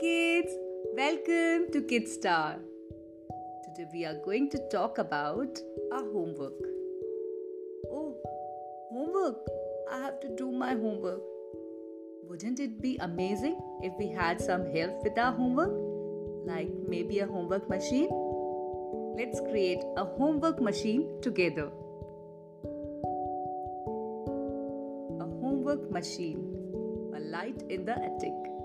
Welcome to Kidstar. Today we are going to talk about our homework. Oh, homework! I have to do my homework. Wouldn't it be amazing if we had some help with our homework? Like maybe a homework machine? Let's create a homework machine together. A homework machine, a light in the attic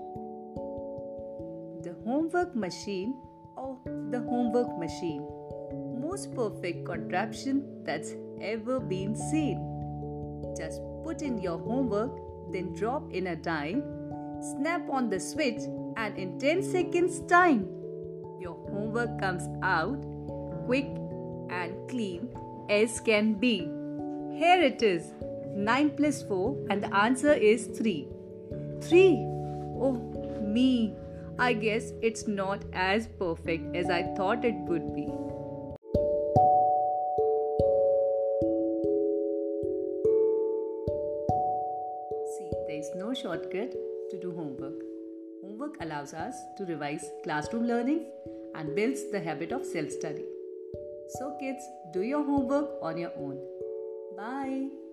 homework machine or the homework machine. Most perfect contraption that's ever been seen. Just put in your homework, then drop in a dime, snap on the switch, and in 10 seconds' time, your homework comes out quick and clean as can be. Here it is 9 plus 4, and the answer is 3. 3. Oh, me. I guess it's not as perfect as I thought it would be. See, there is no shortcut to do homework. Homework allows us to revise classroom learning and builds the habit of self study. So, kids, do your homework on your own. Bye.